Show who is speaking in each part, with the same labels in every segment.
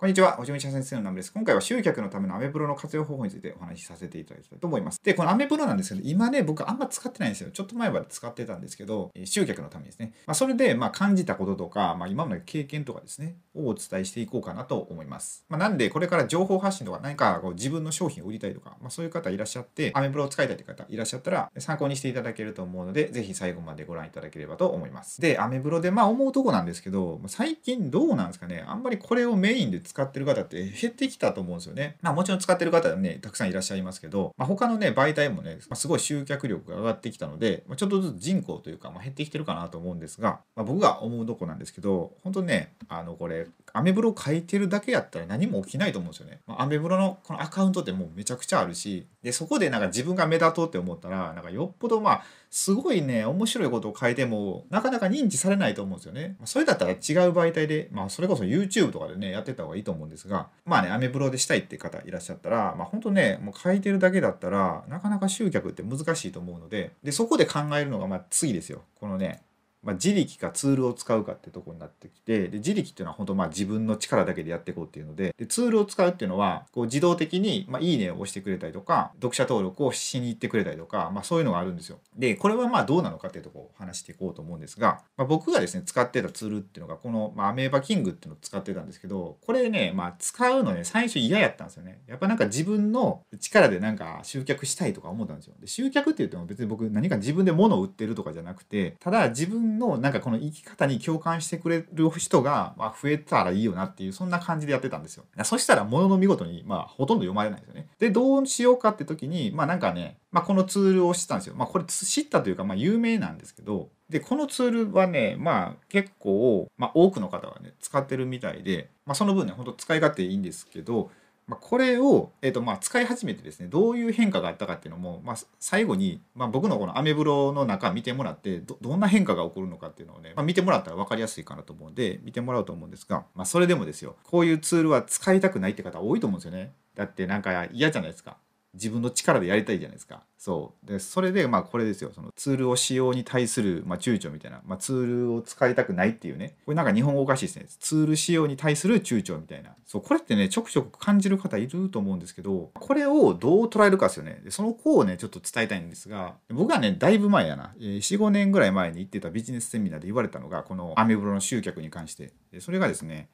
Speaker 1: こんにちは、おじみしゃ先生のナムです。今回は集客のためのアメブロの活用方法についてお話しさせていただきたいと思います。で、このアメブロなんですけど、今ね、僕あんま使ってないんですよ。ちょっと前まで使ってたんですけど、集客のためですね。まあ、それで、まあ、感じたこととか、まあ、今までの経験とかですね、をお伝えしていこうかなと思います。まあ、なんで、これから情報発信とか何かこう自分の商品を売りたいとか、まあ、そういう方いらっしゃって、アメブロを使いたいという方いらっしゃったら、参考にしていただけると思うので、ぜひ最後までご覧いただければと思います。で、アメブロで、まあ、思うとこなんですけど、最近どうなんですかね、あんまりこれをメインで使ってる方って減ってきたと思うんですよね。まあもちろん使ってる方はね、たくさんいらっしゃいますけど、まあ、他のね、媒体もね、まあ、すごい集客力が上がってきたので、まあ、ちょっとずつ人口というか、まあ、減ってきてるかなと思うんですが、まあ、僕が思うとこなんですけど、本当ね、あの、これ、アメブロ書いてるだけやったら何も起きないと思うんですよね。まあ、アメブロのこのアカウントってもうめちゃくちゃあるし、で、そこでなんか自分が目立とうって思ったら、なんかよっぽどまあ、すごいね、面白いことを書いても、なかなか認知されないと思うんですよね。まあ、それだったら違う媒体で、まあ、それこそ YouTube とかでね、やってた方がいいいいと思うんですが、まあね、アメブロでしたいって方いらっしゃったら、まあ、本当ね、もう書いてるだけだったら、なかなか集客って難しいと思うので、で、そこで考えるのが、まあ、次ですよ。このね、まあ、自力かツールを使うかってとこになってきてで自力っていうのは本当まあ自分の力だけでやっていこうっていうのででツールを使うっていうのはこう自動的に、まあ、いいねを押してくれたりとか読者登録をしに行ってくれたりとか、まあ、そういうのがあるんですよ。でこれはまあどうなのかっていうとこを話していこうと思うんですが、まあ、僕がですね使ってたツールっていうのがこの、まあ、アメーバキングっていうのを使ってたんですけどこれね、まあ、使うのね最初嫌やったんですよね。やっぱなんか自分の力でなんか集客したいとか思ったんですよ。で集客って言っても別に僕何か自分で物を売ってるとかじゃなくてただ自分のなんかこの生き方に共感してくれる人が、ま増えたらいいよなっていうそんな感じでやってたんですよ。そしたらものの見事に、まあ、ほとんど読まれないですよね。でどうしようかって時にまあなんかね、まあ、このツールを知ったんですよ。まあこれ知ったというか、まあ、有名なんですけどでこのツールはねまあ結構、まあ、多くの方がね使ってるみたいで、まあ、その分ねほんと使い勝手いいんですけどま、これを、えーとまあ、使い始めてですねどういう変化があったかっていうのも、まあ、最後に、まあ、僕のこのアメブロの中見てもらってどんな変化が起こるのかっていうのをね、ま、見てもらったら分かりやすいかなと思うんで見てもらおうと思うんですが、ま、それでもですよこういうツールは使いたくないって方多いと思うんですよね。だってなんか嫌じゃないですか。自分の力でやりたいじゃないですか。そう。でそれでまあこれですよ。そのツールを使用に対する、まあ、躊躇みたいな、まあ、ツールを使いたくないっていうね。これなんか日本語おかしいですね。ツール使用に対する躊躇みたいな。そうこれってねちょくちょく感じる方いると思うんですけどこれをどう捉えるかですよね。でその子をねちょっと伝えたいんですが僕はねだいぶ前やな、えー、45年ぐらい前に行ってたビジネスセミナーで言われたのがこのアメブロの集客に関して。でそれがですね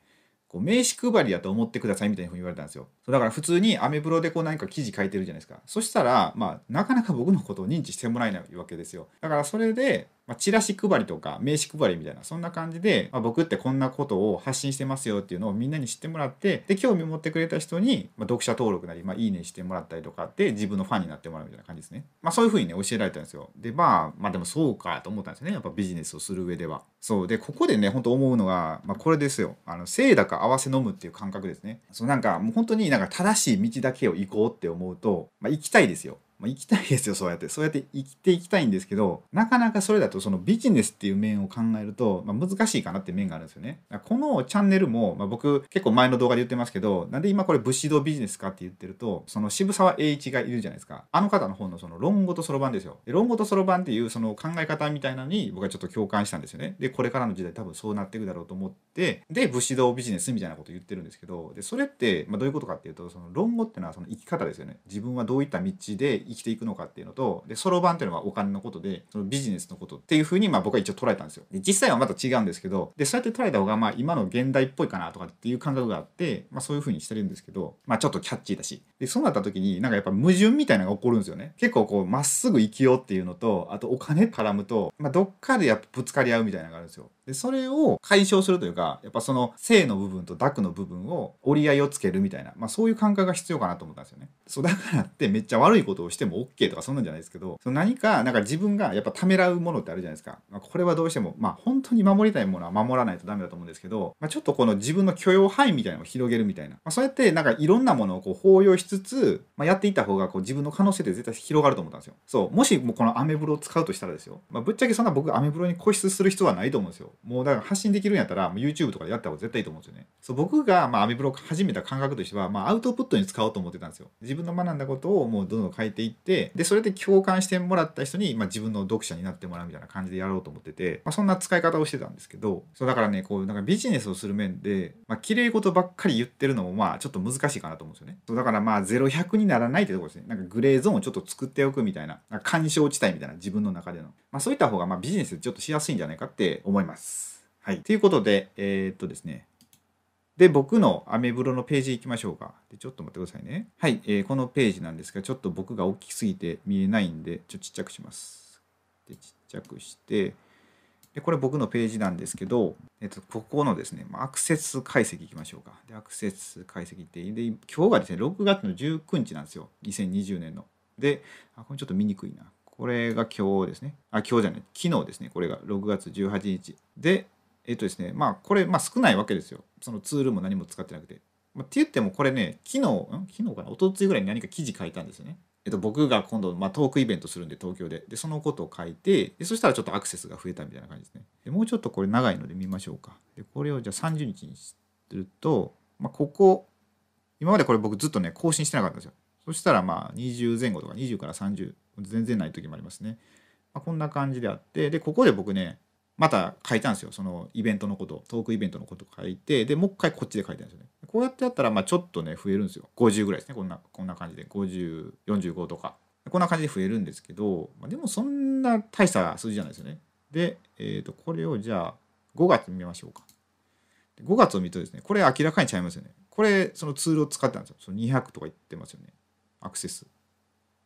Speaker 1: こう名刺配りだと思ってくださいみたいなふうに言われたんですよ。そうだから普通にアメブロでこう何か記事書いてるじゃないですか。そしたら、まあ、なかなか僕のことを認知してもらえないわけですよ。だからそれで、まあ、チラシ配りとか名刺配りみたいなそんな感じで、まあ、僕ってこんなことを発信してますよっていうのをみんなに知ってもらってで興味を持ってくれた人に、まあ、読者登録なり、まあ、いいねしてもらったりとかって自分のファンになってもらうみたいな感じですね。まあ、そういうふうにね教えられたんですよ。でまあまあでもそうかと思ったんですよねやっぱビジネスをする上では。そうでここでね本当思うのが、まあ、これですよ。あの清だか合わせ飲むっていう感覚ですね。そうなんかもう本当になんか正しい道だけを行こうって思うと、まあ、行きたいですよ。まあ、行きたいですよそうやって。そうやって生きていきたいんですけどなかなかそれだとそのビジネスっていう面を考えると、まあ、難しいかなって面があるんですよね。このチャンネルも、まあ、僕結構前の動画で言ってますけどなんで今これ武士道ビジネスかって言ってるとその渋沢栄一がいるじゃないですか。あの方の本のその論語とそろばんですよ。で論語とそろばんっていうその考え方みたいなのに僕はちょっと共感したんですよね。でこれからの時代多分そうなっていくだろうと思ってで武士道ビジネスみたいなこと言ってるんですけどでそれって、まあ、どういうことかっていうとその論語っていうのはその生き方ですよね。自分はどういった道で生きていくのかっていうのとでそろばんっていうのはお金のことでそのビジネスのことっていうふうにまあ僕は一応捉えたんですよ。で実際はまた違うんですけどでそうやって捉えた方がまあ今の現代っぽいかなとかっていう感覚があって、まあ、そういうふうにしてるんですけど、まあ、ちょっとキャッチーだし。でそうなった時になんかやっぱ矛盾みたいなのが起こるんですよね。結構こうまっすぐ生きようっていうのとあとお金絡むと、まあ、どっかでやっぱぶつかり合うみたいなのがあるんですよ。でそれを解消するというかやっぱその正の部分と濁の部分を折り合いをつけるみたいな、まあ、そういう感覚が必要かなと思ったんですよね。そうだからってめっちゃ悪いことをしても OK とかそんなんじゃないですけどその何かなんか自分がやっぱためらうものってあるじゃないですか、まあ、これはどうしてもまあ本当に守りたいものは守らないとダメだと思うんですけど、まあ、ちょっとこの自分の許容範囲みたいなのを広げるみたいな、まあ、そうやってなんかいろんなものをこう包容しつつ、まあ、やっていった方がこう自分の可能性って絶対広がると思ったんですよ。そうもしもこのアメブロを使うとしたらですよ、まあ、ぶっちゃけそんな僕アメブロに固執する必要はないと思うんですよ。もうだから発信できるんやったら YouTube とかでやった方が絶対いいと思うんですよね。そう僕がまあアメブロを始めた感覚としては、まあ、アウトプットに使おうと思ってたんですよ。自分の学んだことをもうどんどん書いていってでそれで共感してもらった人に、まあ、自分の読者になってもらうみたいな感じでやろうと思ってて、まあ、そんな使い方をしてたんですけどそうだからねこうなんかビジネスをする面で、まあ綺麗事ばっかり言ってるのもまあちょっと難しいかなと思うんですよね。そうだからまあ0100にならないってところですね。なんかグレーゾーンをちょっと作っておくみたいなな干渉地帯みたいな自分の中での、まあ、そういった方がまあビジネスちょっとしやすいんじゃないかって思います。はい。ということでえー、っとですね。で、僕のアメブロのページ行きましょうか。で、ちょっと待ってくださいね。はい、えー、このページなんですが、ちょっと僕が大きすぎて見えないんで、ちょっとちっちゃくします。で、ちっちゃくして、で、これ僕のページなんですけど、えっと、ここのですね、アクセス解析いきましょうか。で、アクセス解析って、で、今日がですね、6月の19日なんですよ。2020年の。で、あ、これちょっと見にくいな。これが今日ですね。あ、今日じゃない。昨日ですね。これが6月18日。で、えっとですね、まあこれ、まあ、少ないわけですよ。そのツールも何も使ってなくて。まあ、って言ってもこれね、昨日、ん？昨日かな、一昨日ぐらいに何か記事書いたんですよね。えっと、僕が今度、まあ、トークイベントするんで東京で。でそのことを書いてでそしたらちょっとアクセスが増えたみたいな感じですね。でもうちょっとこれ長いので見ましょうか。でこれをじゃあ30日にすると、まあ、ここ今までこれ僕ずっとね更新してなかったんですよ。そしたらまあ20前後とか20から30全然ない時もありますね、まあ、こんな感じであってでここで僕ねまた書いたんですよ。そのイベントのことトークイベントのこと書いてでもう一回こっちで書いてるんですよね。こうやってやったらまあちょっとね増えるんですよ。50ぐらいですねこんなこんな感じで。5045とか。こんな感じで増えるんですけど、まあ、でもそんな大した数字じゃないですよね。で、えー、とこれをじゃあ5月見ましょうか。5月を見るとですねこれ明らかにちゃいますよね。これそのツールを使ってたんですよ。その200とか言ってますよね。アクセス。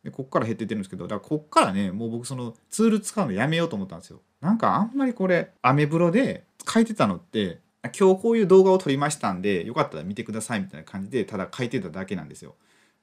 Speaker 1: でこっから減ってってるんですけどだからこっからねもう僕そのツール使うのやめようと思ったんですよ。なんかあんまりこれアメブロで書いてたのって今日こういう動画を撮りましたんでよかったら見てくださいみたいな感じでただ書いてただけなんですよ。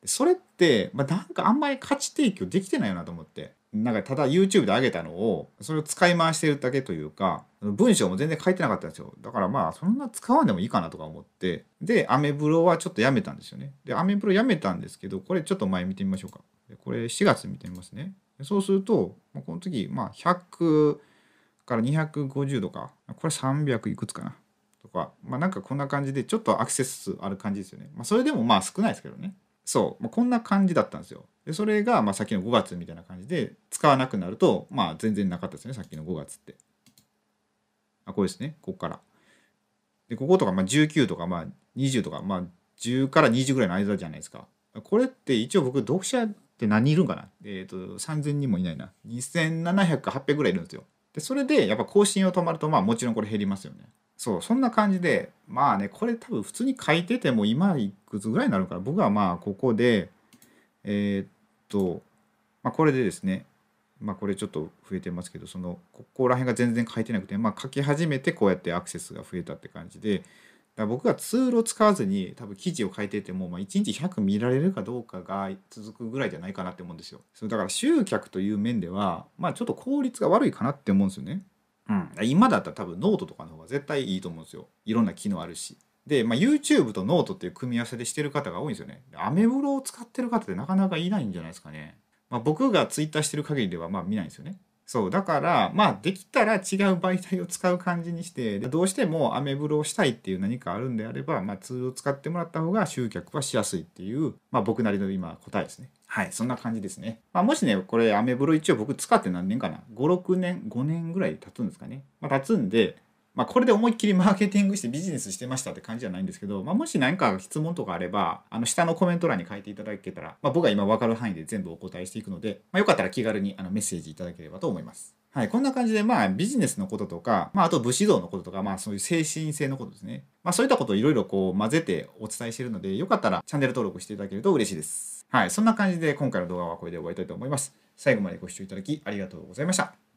Speaker 1: それって、まあ、なんかあんまり価値提供できてないよなと思って。なんかただ YouTube で上げたのをそれを使い回してるだけというか文章も全然書いてなかったんですよ。だからまあそんな使わんでもいいかなとか思って。でアメブロはちょっとやめたんですよね。でアメブロやめたんですけどこれちょっと前見てみましょうか。これ4月見てみますね。そうするとこの時まあ100から250とか。これ300いくつかな。とかまあなんかこんな感じでちょっとアクセス数ある感じですよね。まあそれでもまあ少ないですけどね。そう、まあ、こんな感じだったんですよ。でそれがまあさっきの5月みたいな感じで使わなくなるとまあ全然なかったですね。さっきの5月って。あこれですね。ここから。でこことかまあ19とかまあ20とかまあ10から20ぐらいの間じゃないですか。これって一応僕読者って何人いるんかな？えっ、ー、と3000人もいないな。2700か800ぐらいいるんですよ。でそれでやっぱ更新を止まるとまあもちろんこれ減りますよね。そうそんな感じでまあねこれ多分普通に書いてても今いくつぐらいになるから僕はまあここでえー、っと、まあ、これでですねまあこれちょっと増えてますけどそのここら辺が全然書いてなくてまあ書き始めてこうやってアクセスが増えたって感じでだから僕がツールを使わずに多分記事を書いてても、まあ、1日100見られるかどうかが続くぐらいじゃないかなって思うんですよ。そうだから集客という面では、まあ、ちょっと効率が悪いかなって思うんですよね。うん、今だったら多分ノートとかの方が絶対いいと思うんですよ。いろんな機能あるし。で、まあ、YouTube とノートっていう組み合わせでしてる方が多いんですよね。アメブロを使ってる方ってなかなかいないんじゃないですかね。まあ、僕が Twitter してる限りではまあ見ないんですよね。そうだからまあできたら違う媒体を使う感じにしてどうしてもアメブロをしたいっていう何かあるんであれば、まあ、ツールを使ってもらった方が集客はしやすいっていう、まあ、僕なりの今答えですね。はい、そんな感じですね。まあ、もしね、これアメブロ一応僕使って何年かな ?5、6年、5年ぐらい経つんですかね。まあ、経つんで、まあ、これで思いっきりマーケティングしてビジネスしてましたって感じじゃないんですけど、まあ、もし何か質問とかあれば、あの下のコメント欄に書いていただけたら、まあ、僕が今分かる範囲で全部お答えしていくので、まあ、よかったら気軽にあのメッセージいただければと思います。はい、こんな感じで、まあ、ビジネスのこととか、まあ、あと武士道のこととか、まあ、そういう精神性のことですね。まあ、そういったことをいろいろこう混ぜてお伝えしているので、よかったらチャンネル登録していただけると嬉しいです。はい、そんな感じで今回の動画はこれで終わりたいと思います。最後までご視聴いただきありがとうございました。